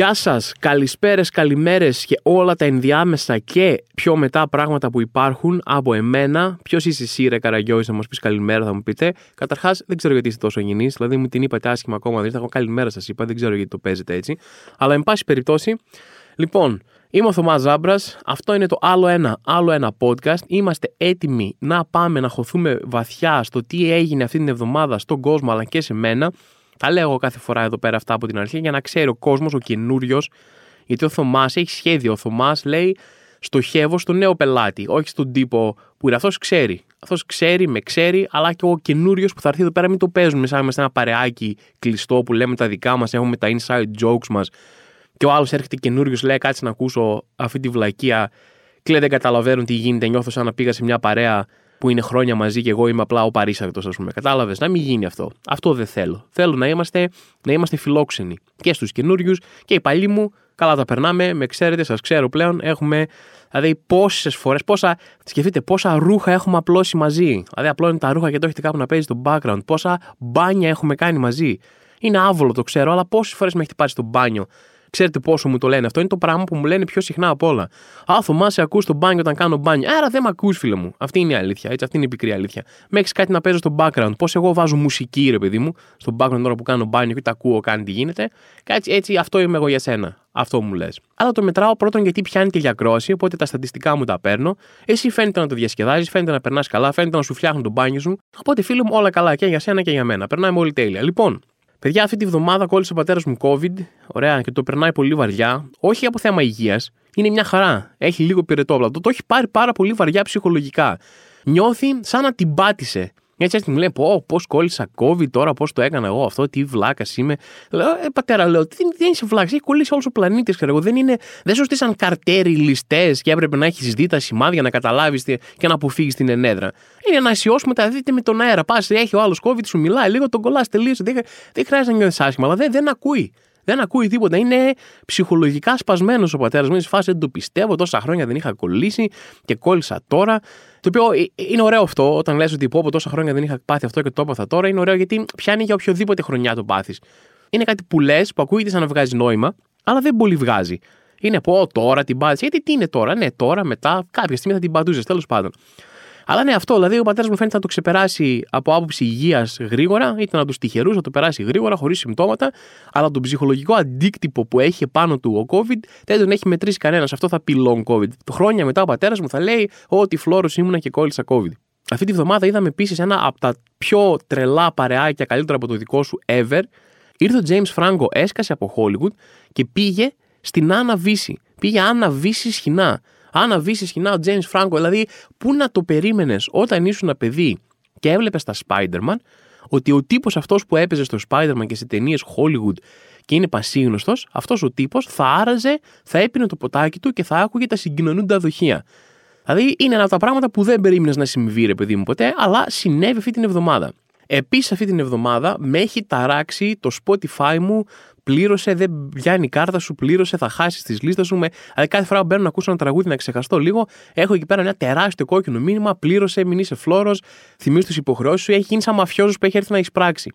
Γεια σας, καλησπέρες, καλημέρες και όλα τα ενδιάμεσα και πιο μετά πράγματα που υπάρχουν από εμένα. Ποιος είσαι εσύ, Ρε Καραγκιόη, να μας πεις καλημέρα, θα μου πείτε. Καταρχάς, δεν ξέρω γιατί είστε τόσο γεννής, δηλαδή μου την είπατε άσχημα ακόμα, δεν έχω καλημέρα σας είπα, δεν ξέρω γιατί το παίζετε έτσι. Αλλά, εν πάση περιπτώσει, λοιπόν, Είμαι ο Θωμάς Ζάμπρας. Αυτό είναι το άλλο ένα, άλλο ένα podcast. Είμαστε έτοιμοι να πάμε να χωθούμε βαθιά στο τι έγινε αυτή την εβδομάδα στον κόσμο αλλά και σε μένα. Τα λέω εγώ κάθε φορά εδώ πέρα αυτά από την αρχή για να ξέρει ο κόσμος, ο καινούριος, γιατί ο Θωμάς έχει σχέδιο. Ο Θωμάς λέει στοχεύω στο νέο πελάτη, όχι στον τύπο που είναι αυτό ξέρει. Αυτό ξέρει, με ξέρει, αλλά και ο καινούριος που θα έρθει εδώ πέρα μην το παίζουμε σαν είμαστε ένα παρεάκι κλειστό που λέμε τα δικά μας, έχουμε τα inside jokes μας. Και ο άλλος έρχεται καινούριος, λέει: Κάτσε να ακούσω αυτή τη βλακεία. Και λέει: Δεν καταλαβαίνουν τι γίνεται. Νιώθω σαν να πήγα σε μια παρέα που είναι χρόνια μαζί και εγώ είμαι απλά ο παρήσακτο, ας πούμε. Κατάλαβες, να μην γίνει αυτό. Αυτό δεν θέλω. Θέλω να είμαστε, να είμαστε φιλόξενοι και στους καινούριους και οι παλιοί μου. Καλά τα περνάμε, με ξέρετε, σας ξέρω πλέον. Έχουμε, δηλαδή, πόσες φορές, πόσα, σκεφτείτε, πόσα ρούχα έχουμε απλώσει μαζί. Δηλαδή, απλώνει τα ρούχα και το έχετε κάπου να παίζει στο background. Πόσα μπάνια έχουμε κάνει μαζί. Είναι άβολο, το ξέρω, αλλά πόσες φορές με έχετε πάρει στο μπάνιο Ξέρετε πόσο μου το λένε. Αυτό είναι το πράγμα που μου λένε πιο συχνά από όλα. Α, Θωμά, σε ακούς στο μπάνιο όταν κάνω μπάνιο. Άρα δεν με ακούς, φίλε μου. Αυτή είναι η αλήθεια. Έτσι, αυτή είναι η πικρή αλήθεια. Με έχεις κάτι να παίζω στο background. Πώς εγώ βάζω μουσική, ρε παιδί μου, στο background τώρα που κάνω μπάνιο και τα ακούω, κάνει τι γίνεται. Έτσι, έτσι, αυτό είμαι εγώ για σένα. Αυτό μου λες. Αλλά το μετράω πρώτον γιατί πιάνει και για κρόση, οπότε τα στατιστικά μου τα παίρνω. Εσύ φαίνεται να το διασκεδάζεις, φαίνεται να περνάς καλά, φαίνεται να σου φτιάχνουν το μπάνιο σου. Οπότε φίλο μου όλα καλά και για σένα και για μένα. Περνάμε όλοι τέλεια. Λοιπόν, Παιδιά, αυτή τη βδομάδα κόλλησε ο πατέρας μου COVID. Ωραία, και το περνάει πολύ βαριά. Όχι από θέμα υγείας. Είναι μια χαρά. Έχει λίγο πυρετόπλατο. Το έχει πάρει πάρα πολύ βαριά ψυχολογικά. Νιώθει σαν να την πάτησε. Έτσι έτσι μου λέει, πω, πώς κόλλησα COVID τώρα, πώς το έκανα εγώ αυτό, τι βλάκας είμαι. Λέω, ε, πατέρα, λέω, δεν, δεν είσαι βλάκας, έχει κολλήσει όλος ο πλανήτης, ξέρω εγώ. Δεν, είναι, δεν σου στήσαν καρτέρι ληστές και έπρεπε να έχεις δει τα σημάδια να καταλάβεις και να αποφύγεις την ενέδρα. Είναι να αισιώσουμε τα δείτε με τον αέρα. Πας, έχει ο άλλος COVID, σου μιλάει λίγο, τον κολλάς τελείωσε. Δεν, δεν χρειάζεται να νιώθεις άσχημα, αλλά δεν, δεν ακούει. Δεν ακούει τίποτα. Είναι ψυχολογικά σπασμένος ο πατέρας μου. Είναι φάση δεν το πιστεύω. Τόσα χρόνια δεν είχα κολλήσει και κόλλησα τώρα. Το οποίο ε, ε, είναι ωραίο αυτό όταν λες ότι πω από τόσα χρόνια δεν είχα πάθει αυτό και το έπαθα τώρα. Είναι ωραίο γιατί πιάνει για οποιοδήποτε χρονιά το πάθεις. Είναι κάτι που λες, που ακούγεται σαν να βγάζει νόημα, αλλά δεν πολύ βγάζει. Είναι πω τώρα την πάτησε. Γιατί τι είναι τώρα, ναι, τώρα, μετά, κάποια στιγμή θα την πατούσες, τέλος πάντων. Αλλά ναι, αυτό δηλαδή ο πατέρας μου φαίνεται να το ξεπεράσει από άποψη υγείας γρήγορα, ήταν να τους τυχερούς, να το περάσει γρήγορα, χωρίς συμπτώματα, αλλά τον ψυχολογικό αντίκτυπο που έχει πάνω του ο COVID δεν τον έχει μετρήσει κανένας. Αυτό θα πει long COVID. Χρόνια μετά ο πατέρας μου θα λέει ότι φλόρος ήμουνα και κόλλησα COVID. Αυτή τη βδομάδα είδαμε επίσης ένα από τα πιο τρελά παρεάκια καλύτερα από το δικό σου ever. Ήρθε ο James Franco, έσκασε από Hollywood και πήγε στην Άννα Βύση. Πήγε Άννα Βύση σχοινά. Αν βύσει σκηνά ο James Franco, δηλαδή πού να το περίμενες όταν ήσουν ένα παιδί και έβλεπες τα Spider-Man, ότι ο τύπος αυτός που έπαιζε στο Spider-Man και σε ταινίες Hollywood και είναι πασίγνωστος, αυτός ο τύπος θα άραζε, θα έπινε το ποτάκι του και θα άκουγε τα συγκοινωνούντα δοχεία. Δηλαδή είναι ένα από τα πράγματα που δεν περίμενες να συμβεί, ρε παιδί μου ποτέ, αλλά συνέβη αυτή την εβδομάδα. Επίσης, αυτή την εβδομάδα με έχει ταράξει το Spotify μου πλήρωσε, δεν πιάνει η κάρτα σου, πλήρωσε, θα χάσεις τις λίστες σου. Με... Δηλαδή, κάθε φορά που μπαίνω να ακούσω ένα τραγούδι να ξεχαστώ λίγο, έχω εκεί πέρα ένα τεράστιο κόκκινο μήνυμα. Πλήρωσε, μην είσαι φλόρος, θυμίζει τις υποχρεώσεις σου, έχει γίνει σαν μαφιόζος που έχει έρθει να έχεις πράξει.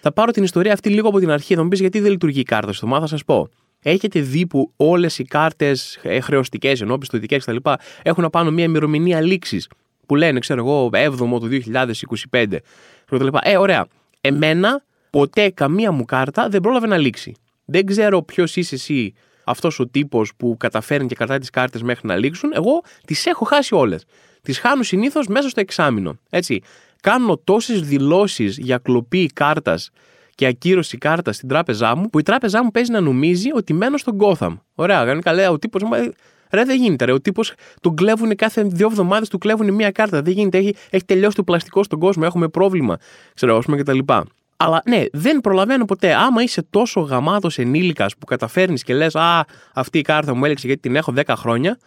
Θα πάρω την ιστορία αυτή λίγο από την αρχή. Θα μου πεις γιατί δεν λειτουργεί η κάρτα στο θα σας πω. Έχετε δει που όλες οι κάρτες χρεωστικές, ενώ πιστοτικέ κτλ. έχουν πάνω μια ημερομηνία λήξης που λένε, ξέρω εγώ, 7ο του 2025. Ε, ωραία. Εμένα ποτέ καμία μου κάρτα δεν πρόλαβε να λήξει. Δεν ξέρω ποιος είσαι εσύ αυτός ο τύπος που καταφέρνει και κρατάει τις κάρτες μέχρι να λήξουν. Εγώ τις έχω χάσει όλες. Τις χάνω συνήθως μέσα στο εξάμεινο. Έτσι. Κάνω τόσες δηλώσεις για κλοπή κάρτας και ακύρωση κάρτας στην τράπεζά μου, που η τράπεζά μου παίζει να νομίζει ότι μένω στον Gotham. Ωραία, κάνει καλά. Ο τύπος Ρε, δεν γίνεται. Ρε. Ο τύπος τον κλέβουν κάθε δύο εβδομάδες, του κλέβουν μία κάρτα. Δεν γίνεται. Έχει, έχει τελειώσει το πλαστικό στον κόσμο. Έχουμε πρόβλημα. Ξέρω, ας πούμε κτλ. Αλλά ναι, δεν προλαβαίνω ποτέ. Άμα είσαι τόσο γαμάτος ενήλικας που καταφέρνεις και λες: Α, αυτή η κάρτα μου έλεξε γιατί την έχω 10 χρόνια.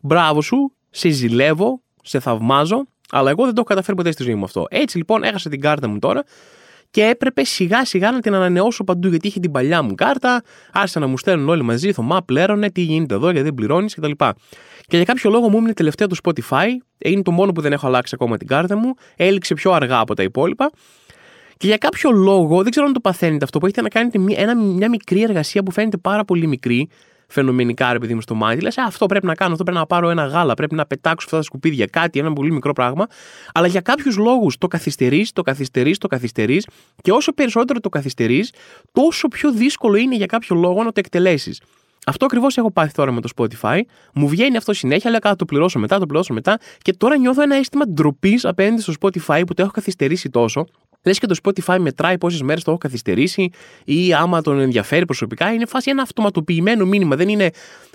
Μπράβο σου, σε ζηλεύω, σε θαυμάζω, αλλά εγώ δεν το έχω καταφέρει ποτέ στη ζωή μου αυτό. Έτσι λοιπόν έχασα την κάρτα μου τώρα και έπρεπε σιγά σιγά να την ανανεώσω παντού γιατί είχε την παλιά μου κάρτα. Άρχισαν να μου στέλνουν όλοι μαζί, Θωμά, πλέρωνε, τι γίνεται εδώ, γιατί δεν πληρώνεις κτλ. Και για κάποιο λόγο μου έμεινε τελευταία του Spotify. Είναι το μόνο που δεν έχω αλλάξει ακόμα την κάρτα μου. Έληξε πιο αργά από τα υπόλοιπα. Και για κάποιο λόγο, δεν ξέρω αν το παθαίνετε αυτό, που έχετε να κάνετε μια, ένα, μια μικρή εργασία που φαίνεται πάρα πολύ μικρή, φαινομενικά, ρε παιδί μου, στο μάτι. Λες, αυτό πρέπει να κάνω, αυτό πρέπει να πάρω ένα γάλα, πρέπει να πετάξω αυτά τα σκουπίδια, κάτι, ένα πολύ μικρό πράγμα. Αλλά για κάποιους λόγους το καθυστερείς, το καθυστερείς, το καθυστερείς και όσο περισσότερο το καθυστερείς, τόσο πιο δύσκολο είναι για κάποιο λόγο να το εκτελέσεις. Αυτό ακριβώς έχω πάθει τώρα με το Spotify. Μου βγαίνει αυτό συνέχεια, αλλά το πληρώσω μετά, το πληρώσω μετά. Και τώρα νιώθω ένα αίσθημα ντροπής απέναντι στο Spotify που το έχω καθυστερήσει τόσο. Λες και το Spotify μετράει πόσες μέρες το έχω καθυστερήσει ή άμα τον ενδιαφέρει προσωπικά. Είναι φάση ένα αυτοματοποιημένο μήνυμα. Δεν είναι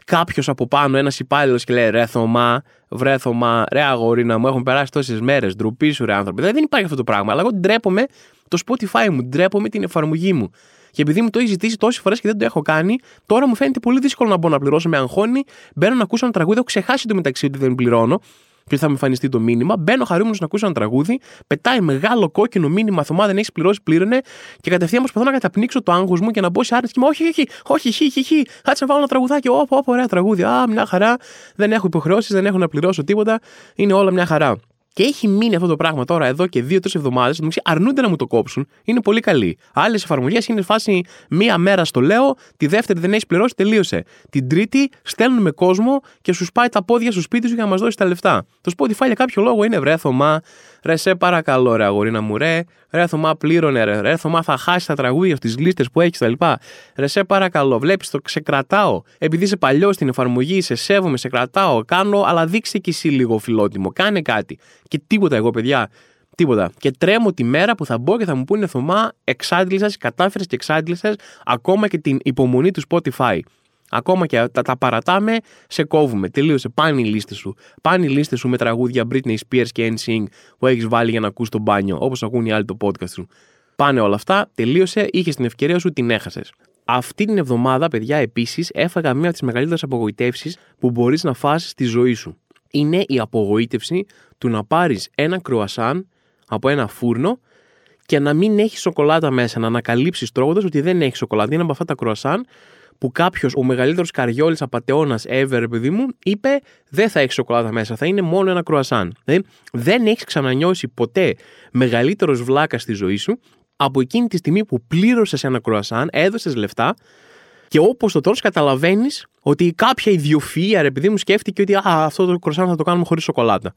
κάποιος από πάνω, ένας υπάλληλος και λέει ρε Θωμά, βρε Θωμά, ρε αγορίνα μου, έχουν περάσει τόσες μέρες. Ντροπή σου, ρε άνθρωποι. Δηλαδή δεν υπάρχει αυτό το πράγμα. Αλλά εγώ ντρέπομαι το Spotify μου, ντρέπομαι την εφαρμογή μου. Και επειδή μου το έχει ζητήσει τόσες φορές και δεν το έχω κάνει, τώρα μου φαίνεται πολύ δύσκολο να μπω να πληρώσω. Με αγχώνει, μπαίνω να ακούσω ένα τραγούδι, έχω ξεχάσει το μεταξύ ότι δεν πληρώνω και θα μου εμφανιστεί το μήνυμα. Μπαίνω χαρούμενος να ακούσω ένα τραγούδι, πετάει μεγάλο κόκκινο μήνυμα, Θωμά δεν έχεις πληρώσει, πλήρωνε και κατευθείαν προσπαθώ να καταπνίξω το άγχος μου και να μπω σε άρνηση και μου, όχι, όχι, όχι, όχι, όχι, όχι, κάτσε να βάλω ένα τραγουδάκι. Ωπ, ωπ, ωραία τραγούδι. Α, μια χαρά. Δεν έχω υποχρεώσεις, δεν έχω να πληρώσω τίποτα. Είναι όλα μια χαρά. Και έχει μείνει αυτό το πράγμα τώρα εδώ και δύο-τρεις εβδομάδες. αρνούνται να μου το κόψουν. Είναι πολύ καλή. Άλλες εφαρμογές είναι φάση μία μέρα στο λέω, τη δεύτερη δεν έχει πληρώσει, τελείωσε. Την τρίτη στέλνουν με κόσμο και σου σπάει τα πόδια στο σπίτι σου για να μας δώσεις τα λεφτά. Το Spotify για κάποιο λόγο είναι βρέθωμα, ρε σε παρακαλώ, ρε αγορίνα μου, ρε. Ρε Θωμά, πλήρωνε, ρε. Ρε Θωμά, θα χάσεις τα τραγούδια στις λίστες που έχεις κτλ. Ρε σε παρακαλώ, βλέπεις το ξεκρατάω. Επειδή είσαι παλιός στην εφαρμογή, σε σέβομαι, σε κρατάω, κάνω, αλλά δείξε κι εσύ λίγο φιλότιμο. Κάνε κάτι. Και τίποτα εγώ, παιδιά. Τίποτα. Και τρέμω τη μέρα που θα μπω και θα μου πούνε Θωμά, εξάντλησα, κατάφερες και εξάντλησες ακόμα και την υπομονή του Spotify. Ακόμα και τα, τα παρατάμε, σε κόβουμε. Τελείωσε. Πάνε οι λίστες σου. Πάνε οι λίστες σου με τραγούδια Britney Spears και NSYNC που έχεις βάλει για να ακούς το μπάνιο, όπως ακούν οι άλλοι το podcast σου. Πάνε όλα αυτά, τελείωσε, είχες την ευκαιρία σου, την έχασες. Αυτή την εβδομάδα, παιδιά, επίσης έφαγα μία από τις μεγαλύτερες απογοητεύσεις που μπορείς να φάσει στη ζωή σου. Είναι η απογοήτευση του να πάρεις ένα κρουασάν από ένα φούρνο και να μην έχεις σοκολάτα μέσα. Να ανακαλύψεις τρώγοντας ότι δεν έχεις σοκολάτα. Είναι από αυτά τα κρουασάν που κάποιος, ο μεγαλύτερος καριόλης απαταιώνα ever, παιδί μου, είπε δεν θα έχεις σοκολάτα μέσα, θα είναι μόνο ένα κρουασάν. Δηλαδή, δεν έχεις ξανανιώσει ποτέ μεγαλύτερος βλάκας στη ζωή σου από εκείνη τη στιγμή που πλήρωσες ένα κρουασάν, έδωσες λεφτά και όπως το τρως καταλαβαίνεις ότι κάποια ιδιοφυα, ρε παιδί μου, σκέφτηκε ότι α, αυτό το κρουασάν θα το κάνουμε χωρίς σοκολάτα.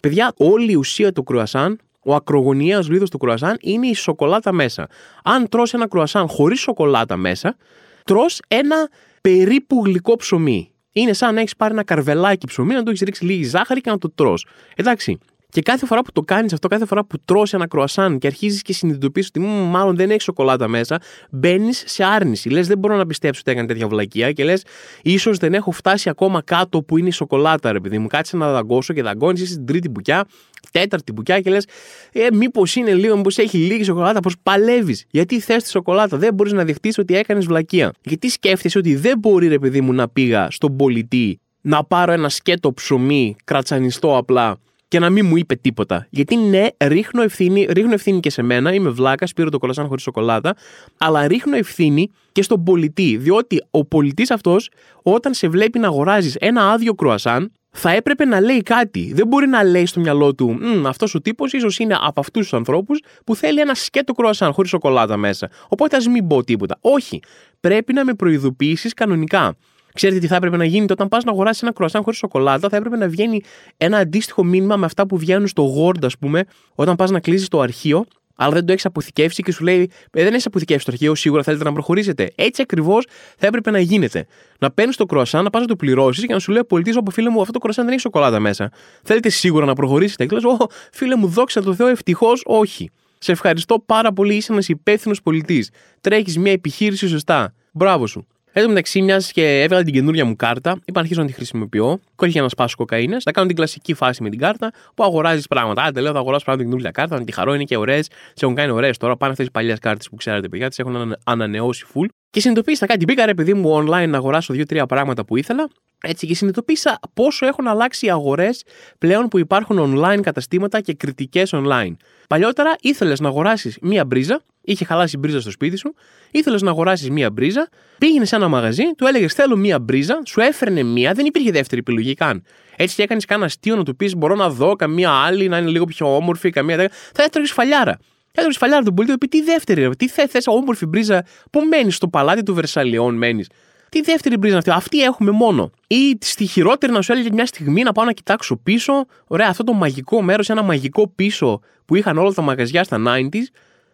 Παιδιά, όλη η ουσία του κρουασάν ο ακρογωνιαίος λίθος του κρουασάν είναι η σοκολάτα μέσα. Αν τρώσει ένα κρουασάν χωρίς σοκολάτα μέσα, τρώ ένα περίπου γλυκό ψωμί. Είναι σαν να έχεις πάρει ένα καρβελάκι ψωμί, να το έχεις ρίξει λίγη ζάχαρη και να το τρώ. Εντάξει. Και κάθε φορά που το κάνεις αυτό, κάθε φορά που τρώσει ένα κρουασάν και αρχίζεις και συνειδητοποιείς ότι μάλλον δεν έχει σοκολάτα μέσα, μπαίνεις σε άρνηση. Λες, δεν μπορώ να πιστέψω ότι έκανε τέτοια βλακεία και λες, ίσως δεν έχω φτάσει ακόμα κάτω που είναι η σοκολάτα, ρε παιδί μου. Κάτσε να δαγκώσω και δαγκώνεις στην τρίτη μπουκιά, τέταρτη μπουκιά και λες, ε, μήπως είναι λίγο, μήπως έχει λίγη σοκολάτα, πω παλεύεις. Γιατί θες τη σοκολάτα, δεν μπορείς να δεχτείς ότι έκανες βλακεία. Γιατί σκέφτεσαι ότι δεν μπορεί, ρε παιδί μου, να πήγα στον πολιτή να πάρω ένα σκέτο ψωμί κρατσανιστό απλά και να μην μου είπε τίποτα. Γιατί ναι, ρίχνω ευθύνη, ρίχνω ευθύνη και σε μένα, είμαι βλάκας, πήρω το κολασάν χωρίς σοκολάτα, αλλά ρίχνω ευθύνη και στον πολιτή. Διότι ο πολιτής αυτός, όταν σε βλέπει να αγοράζεις ένα άδειο κρουασάν, θα έπρεπε να λέει κάτι. Δεν μπορεί να λέει στο μυαλό του, αυτός ο τύπος ίσως είναι από αυτούς τους ανθρώπους που θέλει ένα σκέτο κρουασάν χωρίς σοκολάτα μέσα. Οπότε ας μην πω τίποτα. Όχι. Πρέπει να με προειδοποιήσεις κανονικά. Ξέρετε τι θα έπρεπε να γίνεται όταν πας να αγοράσεις ένα κρουασάν χωρίς σοκολάτα, θα έπρεπε να βγαίνει ένα αντίστοιχο μήνυμα με αυτά που βγαίνουν στο Word, ας πούμε, όταν πας να κλείσει το αρχείο, αλλά δεν το έχεις αποθηκεύσει και σου λέει ε, Δεν έχεις αποθηκεύσει το αρχείο, σίγουρα θέλετε να προχωρήσετε. Έτσι ακριβώς θα έπρεπε να γίνεται. Να παίρνεις το κρουασάν, να πας να το πληρώσεις και να σου λέει ο πολιτής, από φίλε μου, αυτό το κρουασάν δεν έχει σοκολάτα μέσα. Θέλετε σίγουρα να προχωρήσετε; Και λες, Ω, φίλε μου, δόξα τω Θεώ, ευτυχώς όχι. Σε ευχαριστώ πάρα πολύ, είσαι ένας υπεύθυνος πολιτής. Τρέχεις μια επιχείρηση σωστά. Μπράβο σου. Εν τω μεταξύ, μιας και έβγαλα την καινούργια μου κάρτα, είπα αρχίζω να τη χρησιμοποιώ, και όχι για να σπάσω κοκαίνες, θα κάνω την κλασική φάση με την κάρτα που αγοράζεις πράγματα. Άντε, λέω, θα αγοράσω πράγματα την καινούργια κάρτα, να τη χαρώ, είναι και ωραίες, τι έχουν κάνει ωραίες τώρα. Πάνε αυτές τι παλιές κάρτες που ξέρετε, παιδιά, τις έχουν ανανεώσει full. Και συνειδητοποίησα κάτι. Μπήκα ρε παιδί μου online να αγοράσω δύο-τρία πράγματα που ήθελα. Έτσι και συνειδητοποίησα πόσο έχουν αλλάξει οι αγορές πλέον που υπάρχουν online καταστήματα και κριτικές online. Παλιότερα ήθελες να αγοράσεις μία μπρίζα, είχε χαλάσει μπρίζα στο σπίτι σου, ήθελες να αγοράσεις μία μπρίζα, πήγαινες σε ένα μαγαζί, του έλεγες Θέλω μία μπρίζα, σου έφερνε μία, δεν υπήρχε δεύτερη επιλογή καν. Έτσι και έκανες κανένα αστείο να του πεις: Μπορώ να δω καμία άλλη να είναι λίγο πιο όμορφη, καμία. Θα έτρωγες φαλιάρα. Και έδωσε σφαλιάρα τον πολίτη, πει τι δεύτερη, ρε, τι θε, θες όμορφη μπρίζα, που μένεις στο παλάτι του Βερσαλιών, μένεις. Τι δεύτερη μπρίζα αυτή, αυτή έχουμε μόνο. Ή στη χειρότερη να σου έλεγε μια στιγμή να πάω να κοιτάξω πίσω. Ωραία, αυτό το μαγικό μέρος, ένα μαγικό πίσω που είχαν όλα τα μαγαζιά στα 90s,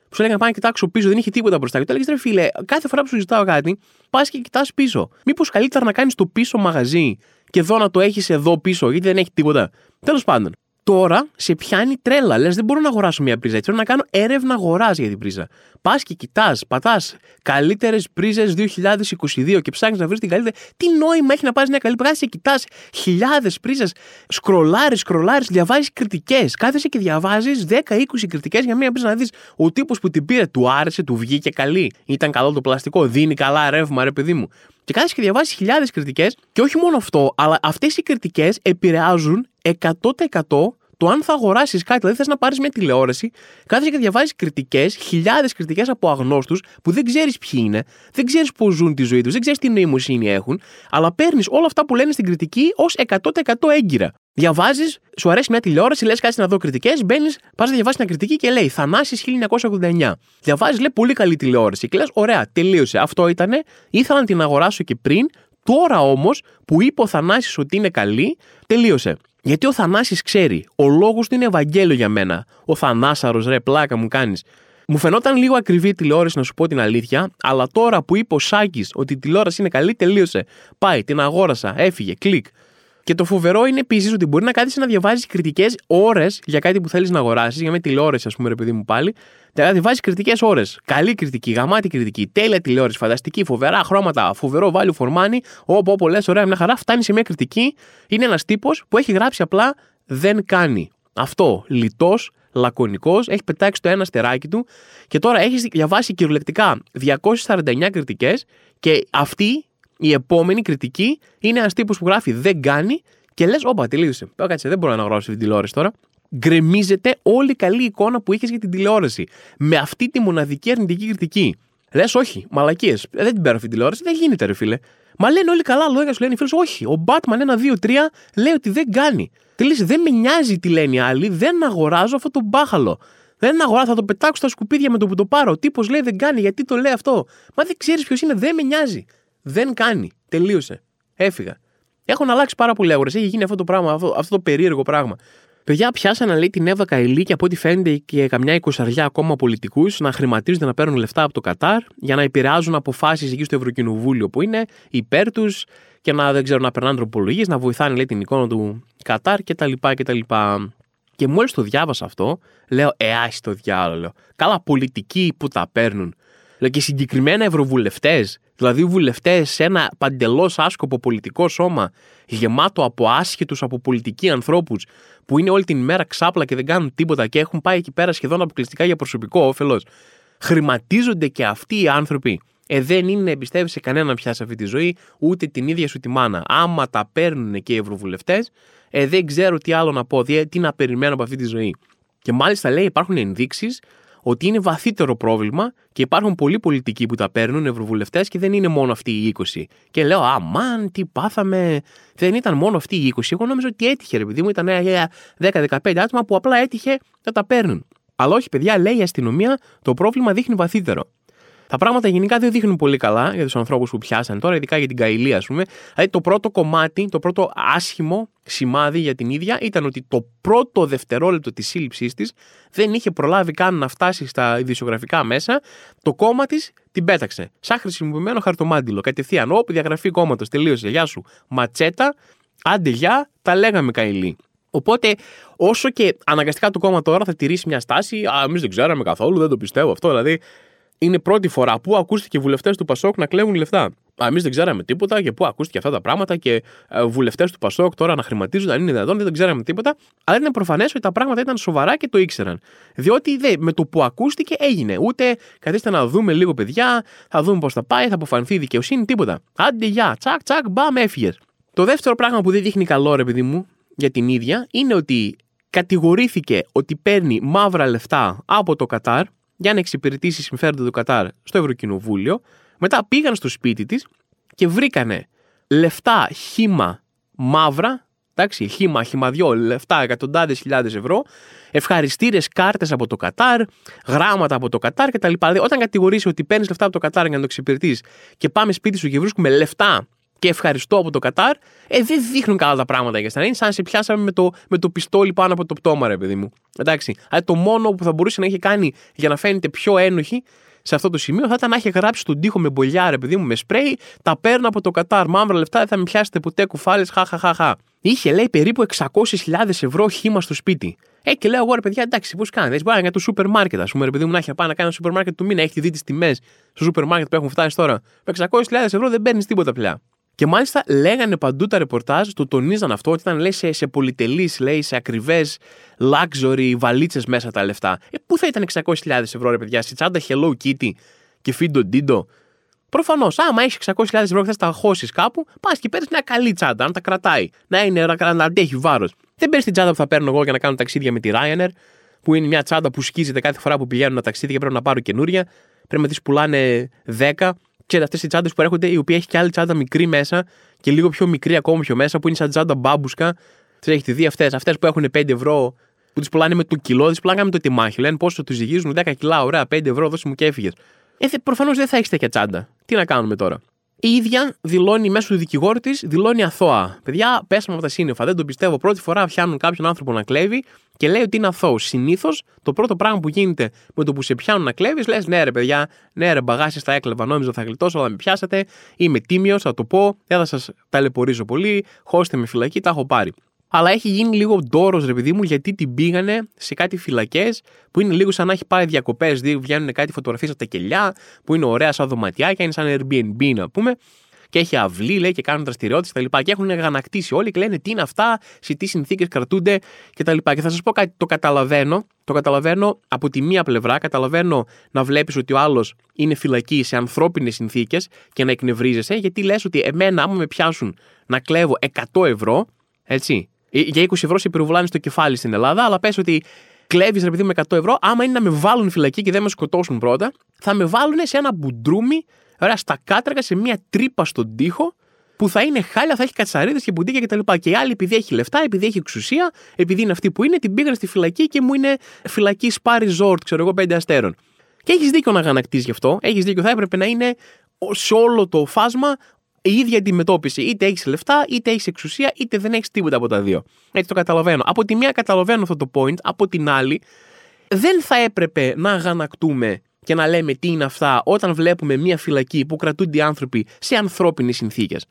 που σου έλεγαν πάω να κοιτάξω πίσω, δεν είχε τίποτα μπροστά. Και του έλεγες ρε φίλε, κάθε φορά που σου ζητάω κάτι, πας και κοιτάς πίσω. Μήπως καλύτερα να κάνεις το πίσω μαγαζί και εδώ να το έχεις εδώ πίσω, γιατί δεν έχει τίποτα. Τέλος πάντων. Τώρα σε πιάνει τρέλα. Λες, δεν μπορώ να αγοράσω μια πρίζα. Έτσι, θέλω να κάνω έρευνα αγοράς για την πρίζα. Πας και κοιτάς, πατάς καλύτερες πρίζες 2022 και ψάχνεις να βρεις την καλύτερη. Τι νόημα έχει να πάρεις μια καλή πρίζα και κοιτάς χιλιάδες πρίζες. Σκρολάρεις, σκρολάρεις, διαβάζεις κριτικές. Κάθεσαι και διαβάζεις 10-20 κριτικές για μια πρίζα να δεις ο τύπος που την πήρε του άρεσε, του βγήκε καλή. Ήταν καλό το πλαστικό, δίνει καλά ρεύμα, ρε παιδί μου. Και κάθεσαι και διαβάζεις χιλιάδες κριτικές και όχι μόνο αυτό, αλλά αυτές οι κριτικές επηρεάζουν 100% το αν θα αγοράσεις κάτι. Δηλαδή, θες να πάρεις μια τηλεόραση, κάθεσαι και διαβάζεις κριτικές, χιλιάδες κριτικές από αγνώστους που δεν ξέρεις ποιοι είναι, δεν ξέρεις πώς ζουν τη ζωή τους, δεν ξέρεις τι νοημοσύνη έχουν, αλλά παίρνεις όλα αυτά που λένε στην κριτική ως 100% έγκυρα. Διαβάζεις, σου αρέσει μια τηλεόραση, λες κάτι να δω κριτικές, μπαίνεις, πας να διαβάσεις μια κριτική και λέει Θανάσης 1989. Διαβάζεις, λέει πολύ καλή τηλεόραση και λες, ωραία, τελείωσε. Αυτό ήτανε, ήθελα να την αγοράσω και πριν, τώρα όμως που είπε ο Θανάσης ότι είναι καλή, τελείωσε. Γιατί ο Θανάσης ξέρει, ο λόγος του είναι Ευαγγέλιο για μένα. Ο Θανάσαρος, ρε, πλάκα μου κάνεις. Μου φαινόταν λίγο ακριβή η τηλεόραση, να σου πω την αλήθεια, αλλά τώρα που είπε ο Σάκης ότι η τηλεόραση είναι καλή, τελείωσε. Πάει, την αγόρασα, έφυγε, κλικ. Και το φοβερό είναι επίσης ότι μπορεί να κάθεσαι να διαβάζεις κριτικές ώρες για κάτι που θέλεις να αγοράσεις, για μια τηλεόραση, ας πούμε, ρε παιδί μου πάλι. Δηλαδή βάζει κριτικές ώρες. Καλή κριτική, γαμάτη κριτική, τέλεια τηλεόραση, φανταστική, φοβερά χρώματα, φοβερό value for money. Όπου, όπου λες, ωραία, μια χαρά, φτάνει σε μια κριτική. Είναι ένας τύπος που έχει γράψει απλά δεν κάνει. Αυτό, λιτός, λακωνικός, έχει πετάξει το ένα στεράκι του και τώρα έχεις διαβάσει κυριολεκτικά 249 κριτικές και αυτή η επόμενη κριτική είναι ένας τύπος που γράφει δεν κάνει και λες, όπα, τελείωσε. Κάτσε, δεν μπορώ να γράψω την τηλεόραση τώρα. Γκρεμίζεται όλη η καλή εικόνα που είχες για την τηλεόραση. Με αυτή τη μοναδική αρνητική κριτική. Λες, όχι, μαλακίες. Ε, δεν την παίρνω αυτή την τηλεόραση. Δεν γίνεται, ρε φίλε. Μα λένε όλοι καλά λόγια, σου λένε οι φίλοι Όχι, ο Batman 1, 2, 3 λέει ότι δεν κάνει. Τελείωσε, δεν με νοιάζει τι λένε οι άλλοι, δεν αγοράζω αυτό το μπάχαλο. Δεν αγοράζω, θα το πετάξω στα σκουπίδια με το που το πάρω. Ο τύπος λέει δεν κάνει, γιατί το λέει αυτό. Μα δεν ξέρεις ποιος είναι, δεν με νοιάζει. Δεν κάνει. Τελείωσε. Έφυγα. Έχουν αλλάξει πάρα πολλοί αγορές. Έχει γίνει αυτό το πράγμα, αυτό, αυτό το περίεργο πράγμα. Παιδιά πιάσανε λέει την Εύα Καηλή και από ό,τι φαίνεται και καμιά εικοσαριά ακόμα πολιτικούς να χρηματίζονται να παίρνουν λεφτά από το Κατάρ για να επηρεάζουν αποφάσεις εκεί στο Ευρωκοινοβούλιο που είναι υπέρ τους και να δεν ξέρω να περνάνε τροπολογίες, να βοηθάνε λέει την εικόνα του Κατάρ κτλ. κτλ. Και μόλις το διάβασα αυτό, λέω, Ε, το διάλογο. Καλά, πολιτικοί που τα παίρνουν. Λέω και συγκεκριμένα ευρωβουλευτές, δηλαδή βουλευτές σε ένα παντελώς άσκοπο πολιτικό σώμα, γεμάτο από άσχετους από πολιτικοί ανθρώπους, που είναι όλη την μέρα ξάπλα και δεν κάνουν τίποτα και έχουν πάει εκεί πέρα σχεδόν αποκλειστικά για προσωπικό όφελος. Χρηματίζονται και αυτοί οι άνθρωποι. Ε, δεν είναι να εμπιστεύει σε κανέναν πια σε αυτή τη ζωή, ούτε την ίδια σου τη μάνα. Άμα τα παίρνουν και οι ευρωβουλευτές, ε, δεν ξέρω τι άλλο να πω, τι να περιμένω από αυτή τη ζωή. Και μάλιστα λέει υπάρχουν ενδείξεις ότι είναι βαθύτερο πρόβλημα και υπάρχουν πολλοί πολιτικοί που τα παίρνουν, ευρωβουλευτές, και δεν είναι μόνο αυτοί οι 20. Και λέω, Αμάν, τι πάθαμε. Δεν ήταν μόνο αυτοί οι 20. Εγώ νόμιζα ότι έτυχε, ρε παιδί μου, ήταν 10-15 άτομα που απλά έτυχε να τα παίρνουν. Αλλά όχι, παιδιά, λέει η αστυνομία, το πρόβλημα δείχνει βαθύτερο. Τα πράγματα γενικά δεν δείχνουν πολύ καλά για τους ανθρώπους που πιάσαν τώρα, ειδικά για την Καηλή, ας πούμε. Δηλαδή, το πρώτο κομμάτι, το πρώτο άσχημο σημάδι για την ίδια ήταν ότι το πρώτο δευτερόλεπτο της σύλληψής της δεν είχε προλάβει καν να φτάσει στα ειδησιογραφικά μέσα. Το κόμμα της την πέταξε. Σαν χρησιμοποιημένο χαρτομάντιλο. Κατευθείαν, όπου διαγραφή κόμματος τελείωσε. Γεια σου. Ματσέτα, άντε γεια, τα λέγαμε Καηλή. Οπότε, όσο και αναγκαστικά το κόμμα τώρα θα τηρήσει μια στάση, Α, εμείς δεν ξέραμε καθόλου, δεν το πιστεύω αυτό. Δηλαδή, είναι πρώτη φορά που ακούστηκε βουλευτές του Πασόκ να κλέβουν λεφτά. Εμείς δεν ξέραμε τίποτα και πού ακούστηκε αυτά τα πράγματα και ε, βουλευτές του Πασόκ τώρα να χρηματίζουν, αν είναι δυνατόν, δεν ξέραμε τίποτα. Αλλά είναι προφανές ότι τα πράγματα ήταν σοβαρά και το ήξεραν. Διότι δε, με το που ακούστηκε έγινε. Ούτε καθίστε να δούμε λίγο παιδιά, θα δούμε πώς θα πάει, θα αποφανθεί η δικαιοσύνη, τίποτα. Άντε γεια, τσακ, τσακ, μπαμ, έφυγες. Το δεύτερο πράγμα που δεν δείχνει καλό, ρε παιδί μου, για την ίδια είναι ότι κατηγορήθηκε ότι παίρνει μαύρα λεφτά από το Κατάρ για να εξυπηρετήσει συμφέροντα του Κατάρ στο Ευρωκοινοβούλιο. Μετά πήγαν στο σπίτι της και βρήκανε λεφτά χήμα μαύρα Εντάξει, χήμα, χυμαδιό, λεφτά, εκατοντάδες χιλιάδες ευρώ, ευχαριστήρες κάρτες από το Κατάρ, γράμματα από το Κατάρ κτλ. Δηλαδή, όταν κατηγορήσει ότι παίρνεις λεφτά από το Κατάρ για να το εξυπηρετείς και πάμε σπίτι σου και βρίσκουμε λεφτά και ευχαριστώ από το Κατάρ, ε, δεν δείχνουν καλά τα πράγματα για σένα. Είναι σαν να σε πιάσαμε με το, με το πιστόλι πάνω από το πτώμα, ρε παιδί μου. Εντάξει. Αλλά το μόνο που θα μπορούσε να έχει κάνει για να φαίνεται πιο ένοχη σε αυτό το σημείο θα ήταν να έχει γράψει τον τοίχο με μπολιά, ρε παιδί μου, με σπρέι. Τα παίρνω από το Κατάρ. Μαύρα λεφτά δεν θα με πιάσετε ποτέ κουφάλες. Χαχαχαχα. Είχε λέει περίπου 600.000 ευρώ χήμα στο σπίτι. Ε, και λέω εγώ ρε παιδιά, εντάξει, πώς κάνεις. Δεν μπορεί να το σούπερ μάρκετ, ας πούμε, ρε παιδί μου, να έχει πάει να κάνει ένα σούπερ μάρκετ του μήνα. Έχει δει τις τιμές στο σούπερ μάρκετ που έχουν φτάσει τώρα. Με 600.000 ευρώ δεν παίρνεις τίποτα πια. Και μάλιστα λέγανε παντού τα ρεπορτάζ, το τονίζαν αυτό, ότι ήταν λέει, σε, σε πολυτελείς, λέει, σε ακριβές luxury βαλίτσες μέσα τα λεφτά. Ε, πού θα ήταν 600.000 ευρώ, ρε παιδιά, στη τσάντα Hello Kitty και Fido Dido; Προφανώς, άμα έχεις 600.000 ευρώ και θες τα χώσεις κάπου, πας και παίρνεις μια καλή τσάντα, να τα κρατάει, να, είναι, να αντέχει βάρος. Δεν παίρνει την τσάντα που θα παίρνω εγώ για να κάνω ταξίδια με τη Ryanair, που είναι μια τσάντα που σκίζεται κάθε φορά που πηγαίνουν ένα ταξίδι και πρέπει να πάρω καινούρια. Πρέπει να τις πουλάνε 10 Ξέρετε, αυτές οι τσάντες που έρχονται, η οποία έχει και άλλη τσάντα μικρή μέσα και λίγο πιο μικρή ακόμα πιο μέσα, που είναι σαν τσάντα μπάμπουσκα. Τις έχετε δει αυτές. Αυτές που έχουν 5 ευρώ, που τις πουλάνε με το κιλό, τις πουλάνε με το τιμάχι. Λένε πόσο τους ζυγίζουν 10 κιλά, ωραία, 5 ευρώ, δώσε μου και έφυγες. Ε, προφανώς δεν θα έχεις τέτοια τσάντα. Τι να κάνουμε τώρα. Η ίδια δηλώνει μέσω του δικηγόρου της, δηλώνει αθώα. Παιδιά, πέσαμε από τα σύννεφα. Δεν το πιστεύω. Πρώτη φορά πιάνουν κάποιον άνθρωπο να κλέβει και λέει ότι είναι αθώο. Συνήθως το πρώτο πράγμα που γίνεται με το που σε πιάνουν να κλέβεις, λες: Ναι, ρε παιδιά, ναι, ρε μπαγάσει τα έκλεβα. Νόμιζα θα γλιτώσω, αλλά με πιάσατε. Είμαι τίμιος, θα το πω. Δεν θα σας ταλαιπωρήσω πολύ. Χώστε με φυλακή, τα έχω πάρει. Αλλά έχει γίνει λίγο ντόρος, ρε παιδί μου, γιατί την πήγανε σε κάτι φυλακές που είναι λίγο σαν να έχει πάει διακοπές. Βγαίνουν κάτι φωτογραφίε από τα κελιά, που είναι ωραία σαν δωματιάκια, είναι σαν Airbnb να πούμε και έχει αυλή, λέει, και κάνουν δραστηριότητες κτλ. Και έχουν γανακτήσει όλοι και λένε τι είναι αυτά, σε τι συνθήκες κρατούνται κτλ. Και, και θα σας πω κάτι, το καταλαβαίνω. Το καταλαβαίνω από τη μία πλευρά. Καταλαβαίνω να βλέπεις ότι ο άλλος είναι φυλακή σε ανθρώπινες συνθήκες και να εκνευρίζεσαι, γιατί λες ότι εμένα, άμα με πιάσουν να κλέβω 100 ευρώ, έτσι. Ε, για 20 ευρώ σε πυροβολάνε στο κεφάλι στην Ελλάδα, αλλά πες ότι κλέβεις ρε παιδί με 100 ευρώ, άμα είναι να με βάλουν φυλακή και δεν με σκοτώσουν πρώτα, θα με βάλουν σε ένα μπουντρούμι Ωραία, στα κάτραγα σε μια τρύπα στον τοίχο που θα είναι χάλια, θα έχει κατσαρίδες και μπουντίκια κτλ. Και, και η άλλη, επειδή έχει λεφτά, επειδή έχει εξουσία, επειδή είναι αυτή που είναι, την πήγαν στη φυλακή και μου είναι φυλακή spa resort, ξέρω εγώ, πέντε αστέρων. Και έχεις δίκιο να αγανακτεί γι' αυτό. Έχεις δίκιο, θα έπρεπε να είναι σε όλο το φάσμα η ίδια αντιμετώπιση. Είτε έχεις λεφτά, είτε έχεις εξουσία, είτε δεν έχεις τίποτα από τα δύο. Έτσι το καταλαβαίνω. Από τη μία καταλαβαίνω αυτό το point, από την άλλη δεν θα έπρεπε να αγανακτούμε και να λέμε τι είναι αυτά όταν βλέπουμε μια φυλακή που κρατούνται οι άνθρωποι σε ανθρώπινες συνθήκες.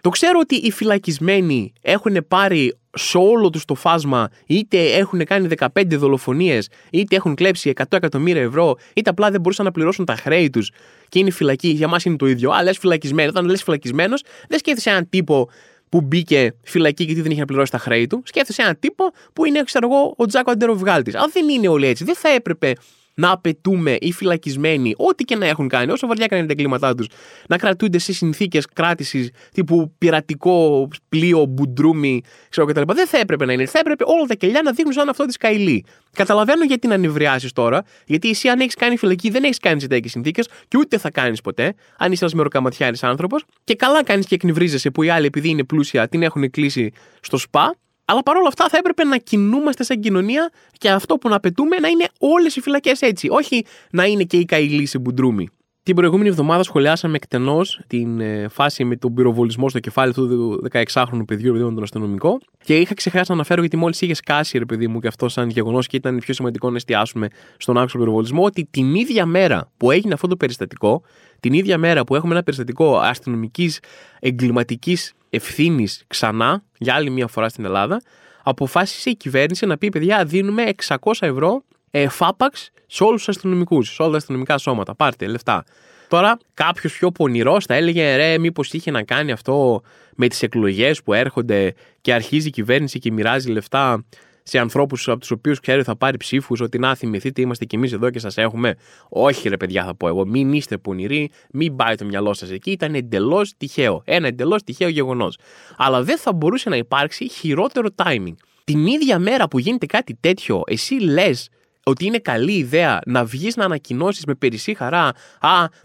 Το ξέρω ότι οι φυλακισμένοι έχουν πάρει σε όλο τους το φάσμα, είτε έχουν κάνει 15 δολοφονίες, είτε έχουν κλέψει 100 εκατομμύρια ευρώ, είτε απλά δεν μπορούσαν να πληρώσουν τα χρέη τους και είναι φυλακή. Για μας είναι το ίδιο. Α, λες φυλακισμένο. Όταν λες φυλακισμένος, δεν σκέφτεσαι έναν τύπο που μπήκε φυλακή γιατί δεν είχε να πληρώσει τα χρέη του. Σκέφτεσαι έναν τύπο που είναι, ξέρω εγώ, ο Τζάκο Αντεροβγάλτη. Αν δεν είναι όλοι έτσι, δεν θα έπρεπε να απαιτούμε οι φυλακισμένοι, ό,τι και να έχουν κάνει, όσο βαριά κάνει τα εγκλήματά τους, να κρατούνται σε συνθήκες κράτησης τύπου πειρατικό πλοίο, μπουντρούμι, ξέρω κτλ. Δεν θα έπρεπε να είναι. Θα έπρεπε όλα τα κελιά να δείχνουν σαν αυτό της Καηλή. Καταλαβαίνω γιατί να ανεβριάσει τώρα, γιατί εσύ αν έχεις κάνει φυλακή δεν έχεις κάνει σε τέτοιες συνθήκες και ούτε θα κάνεις ποτέ, αν είσαι ένας μεροκαματιάρης άνθρωπος. Και καλά κάνεις και εκνευρίζεσαι που οι άλλοι επειδή είναι πλούσια την έχουν κλείσει στο σπα αλλά παρόλα αυτά θα έπρεπε να κινούμαστε σαν κοινωνία και αυτό που να απαιτούμε να είναι όλες οι φυλακές έτσι. Όχι να είναι και η καηλή σε μπουντρούμι. Την προηγούμενη εβδομάδα σχολιάσαμε εκτενώς την ε, φάση με τον πυροβολισμό στο κεφάλι του 16χρονου παιδιού, παιδί μου, τον αστυνομικό. Και είχα ξεχάσει να αναφέρω, γιατί μόλις είχε σκάσει, ρε παιδί μου, και αυτό σαν γεγονός και ήταν πιο σημαντικό να εστιάσουμε στον άξιο πυροβολισμό, ότι την ίδια μέρα που έγινε αυτό το περιστατικό, την ίδια μέρα που έχουμε ένα περιστατικό αστυνομικής εγκληματικής ευθύνης ξανά, για άλλη μια φορά στην Ελλάδα, αποφάσισε η κυβέρνηση να πει: Παιδιά, δίνουμε 600 ευρώ ε, φάπαξ σε όλους τους αστυνομικούς, σε όλα τα αστυνομικά σώματα. Πάρτε λεφτά. Τώρα, κάποιος πιο πονηρός θα έλεγε: Ρε, μήπως είχε να κάνει αυτό με τις εκλογές που έρχονται και αρχίζει η κυβέρνηση και μοιράζει λεφτά σε ανθρώπους από τους οποίους ξέρει θα πάρει ψήφους, ότι να θυμηθείτε, είμαστε κι εμείς εδώ και σας έχουμε. Όχι, ρε παιδιά, θα πω εγώ. Μην είστε πονηροί, μην πάει το μυαλό σας εκεί. Ήταν εντελώς τυχαίο. Ένα εντελώς τυχαίο γεγονός. Αλλά δεν θα μπορούσε να υπάρξει χειρότερο timing. Την ίδια μέρα που γίνεται κάτι τέτοιο, εσύ λες ότι είναι καλή ιδέα να βγεις να ανακοινώσεις με περισσή χαρά. Α,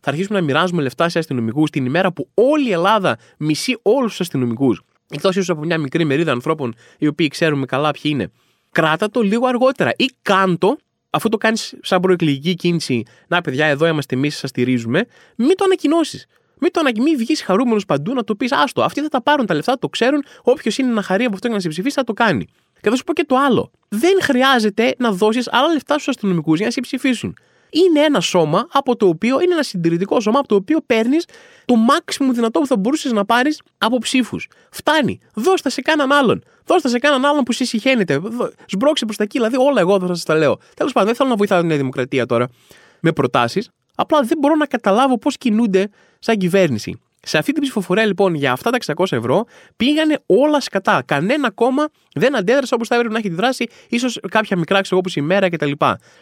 θα αρχίσουμε να μοιράζουμε λεφτά σε αστυνομικούς την ημέρα που όλη η Ελλάδα μισεί όλους τους αστυνομικούς. εκτός ίσως από μια μικρή μερίδα ανθρώπων οι οποίοι ξέρουμε καλά ποιοι είναι, κράτα το λίγο αργότερα ή κάντο αφού το κάνεις σαν προεκλογική κίνηση, να παιδιά, εδώ είμαστε εμείς, σας στηρίζουμε, μην το ανακοινώσεις. Μην το ανακοινώσει, βγεις χαρούμενος παντού να το πεις, άστο. Αυτοί θα τα πάρουν τα λεφτά, το ξέρουν. Όποιος είναι να χαρεί από αυτό και να σε ψηφίσει, θα το κάνει. Και θα σου πω και το άλλο. Δεν χρειάζεται να δώσεις άλλα λεφτά στους αστυνομικούς για να σε ψηφίσουν είναι ένα σώμα από το οποίο είναι ένα συντηρητικό σώμα από το οποίο παίρνεις το μάξιμο δυνατό που θα μπορούσες να πάρεις από ψήφους. Φτάνει. Δώστα σε κανέναν άλλον. Δώστα σε κανέναν άλλον που σε συχαίνεται. Σμπρώξε προς τα εκεί. Δηλαδή όλα εγώ θα σας τα λέω. Τέλος πάντων, δεν θέλω να βοηθάω την Νέα Δημοκρατία τώρα με προτάσεις. Απλά δεν μπορώ να καταλάβω πώς κινούνται σαν κυβέρνηση. Σε αυτή την ψηφοφορία λοιπόν για αυτά τα 600 ευρώ πήγανε όλα σκατά. Κανένα κόμμα δεν αντέδρασε όπως θα έπρεπε να έχει δράσει, ίσως κάποια μικρά ξέρω όπω η μέρα κτλ.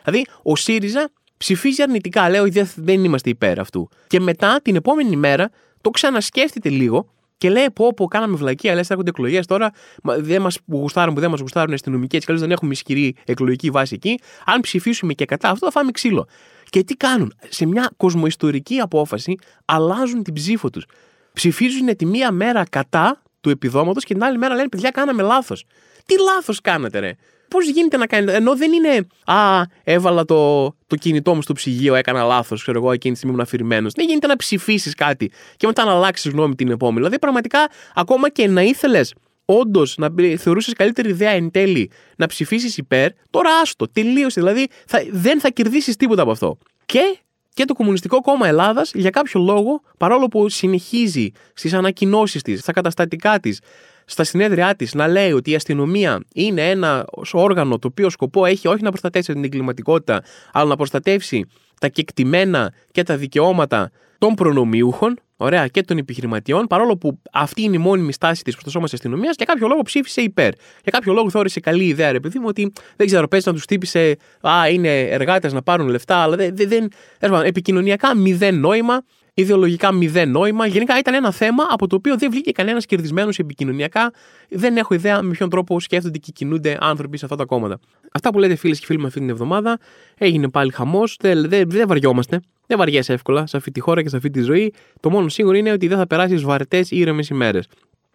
Δηλαδή ο ΣΥΡΙΖΑ ψηφίζει αρνητικά. Λέω δεν είμαστε υπέρ αυτού. Και μετά την επόμενη μέρα το ξανασκέφτεται λίγο και λέει: Πω, πω, κάναμε βλακία. Λες, έρχονται εκλογές τώρα. Δεν μας γουστάρουν που δεν μας γουστάρουν αστυνομικοί. Έτσι, καλώ δεν έχουμε ισχυρή εκλογική βάση εκεί. Αν ψηφίσουμε και κατά αυτό, θα φάμε ξύλο. Και τι κάνουν. Σε μια κοσμοϊστορική απόφαση αλλάζουν την ψήφο τους. Ψηφίζουν τη μία μέρα κατά του επιδόματος και την άλλη μέρα λένε: Παιδιά, κάναμε λάθος. Τι λάθος κάνατε, ρε πώς γίνεται να κάνει. Ενώ δεν είναι. Α, έβαλα το, το κινητό μου στο ψυγείο, έκανα λάθος, ξέρω εγώ, εκείνη τη στιγμή ήμουν αφηρημένος. Δεν γίνεται να ψηφίσεις κάτι και μετά να αλλάξεις γνώμη την επόμενη. Δηλαδή, πραγματικά, ακόμα και να ήθελες όντως να θεωρούσες καλύτερη ιδέα εν τέλει να ψηφίσεις υπέρ, τώρα άστο, τελείωσε. Δηλαδή, θα, δεν θα κερδίσεις τίποτα από αυτό. Και και το Κομμουνιστικό Κόμμα Ελλάδας για κάποιο λόγο, παρόλο που συνεχίζει στις ανακοινώσεις της, στα καταστατικά της, στα συνέδριά της να λέει ότι η αστυνομία είναι ένα όργανο το οποίο σκοπό έχει όχι να προστατεύσει την εγκληματικότητα, αλλά να προστατεύσει τα κεκτημένα και τα δικαιώματα των προνομιούχων, ωραία, και των επιχειρηματιών, παρόλο που αυτή είναι η μόνιμη στάση της προ το σώμα τη αστυνομίας, για κάποιο λόγο ψήφισε υπέρ. Για κάποιο λόγο θεώρησε καλή ιδέα, ρε παιδί μου, ότι δεν ξέρω, πέσει να τους τύπησε, Α, είναι εργάτες να πάρουν λεφτά, αλλά δεν. δεν, δεν επικοινωνιακά μηδέν νόημα ιδεολογικά μηδέν νόημα. Γενικά ήταν ένα θέμα από το οποίο δεν βγήκε κανένας κερδισμένος επικοινωνιακά. Δεν έχω ιδέα με ποιον τρόπο σκέφτονται και κινούνται άνθρωποι σε αυτά τα κόμματα. Αυτά που λέτε φίλες και φίλοι με αυτή την εβδομάδα έγινε πάλι χαμός. Δεν, δεν, δεν βαριόμαστε. Δεν βαριέσαι εύκολα σε αυτή τη χώρα και σε αυτή τη ζωή. Το μόνο σίγουρο είναι ότι δεν θα περάσει βαρετές ήρεμες ημέρες.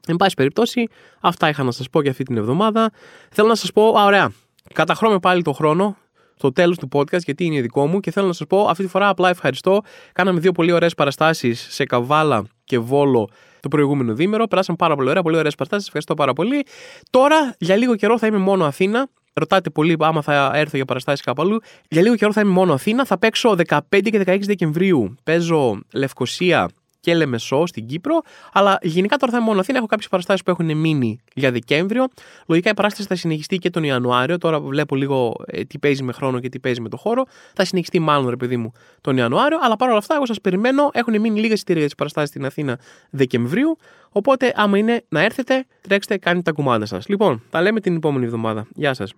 Εν πάση περιπτώσει, αυτά είχα να σας πω για αυτή την εβδομάδα. Θέλω να σας πω, α, ωραία. Καταχρώμε πάλι το χρόνο στο τέλος του podcast, γιατί είναι δικό μου και θέλω να σας πω αυτή τη φορά απλά ευχαριστώ. Κάναμε δύο πολύ ωραίες παραστάσεις σε Καβάλα και Βόλο το προηγούμενο δίμερο. Περάσαμε πάρα πολύ ωραία, πολύ ωραίες παραστάσεις. Ευχαριστώ πάρα πολύ. Τώρα για λίγο καιρό θα είμαι μόνο Αθήνα. Ρωτάτε πολύ άμα θα έρθω για παραστάσεις κάπου αλλού. Για λίγο καιρό θα είμαι μόνο Αθήνα. Θα παίξω 15 και 16 Δεκεμβρίου. Παίζω Λευκοσία, και Λεμεσό στην Κύπρο. Αλλά γενικά τώρα θα είμαι μόνο Αθήνα. Έχω κάποιες παραστάσεις που έχουν μείνει για Δεκέμβριο. Λογικά η παράσταση θα συνεχιστεί και τον Ιανουάριο. Τώρα βλέπω λίγο ε, τι παίζει με χρόνο και τι παίζει με το χώρο. Θα συνεχιστεί μάλλον, ρε παιδί μου, τον Ιανουάριο. Αλλά παρόλα αυτά, εγώ σας περιμένω. Έχουν μείνει λίγες εισιτήρια για τις παραστάσεις στην Αθήνα Δεκεμβρίου. Οπότε, άμα είναι να έρθετε, τρέξτε, κάντε τα κουμάντα σας. Λοιπόν, τα λέμε την επόμενη εβδομάδα. Γεια σας.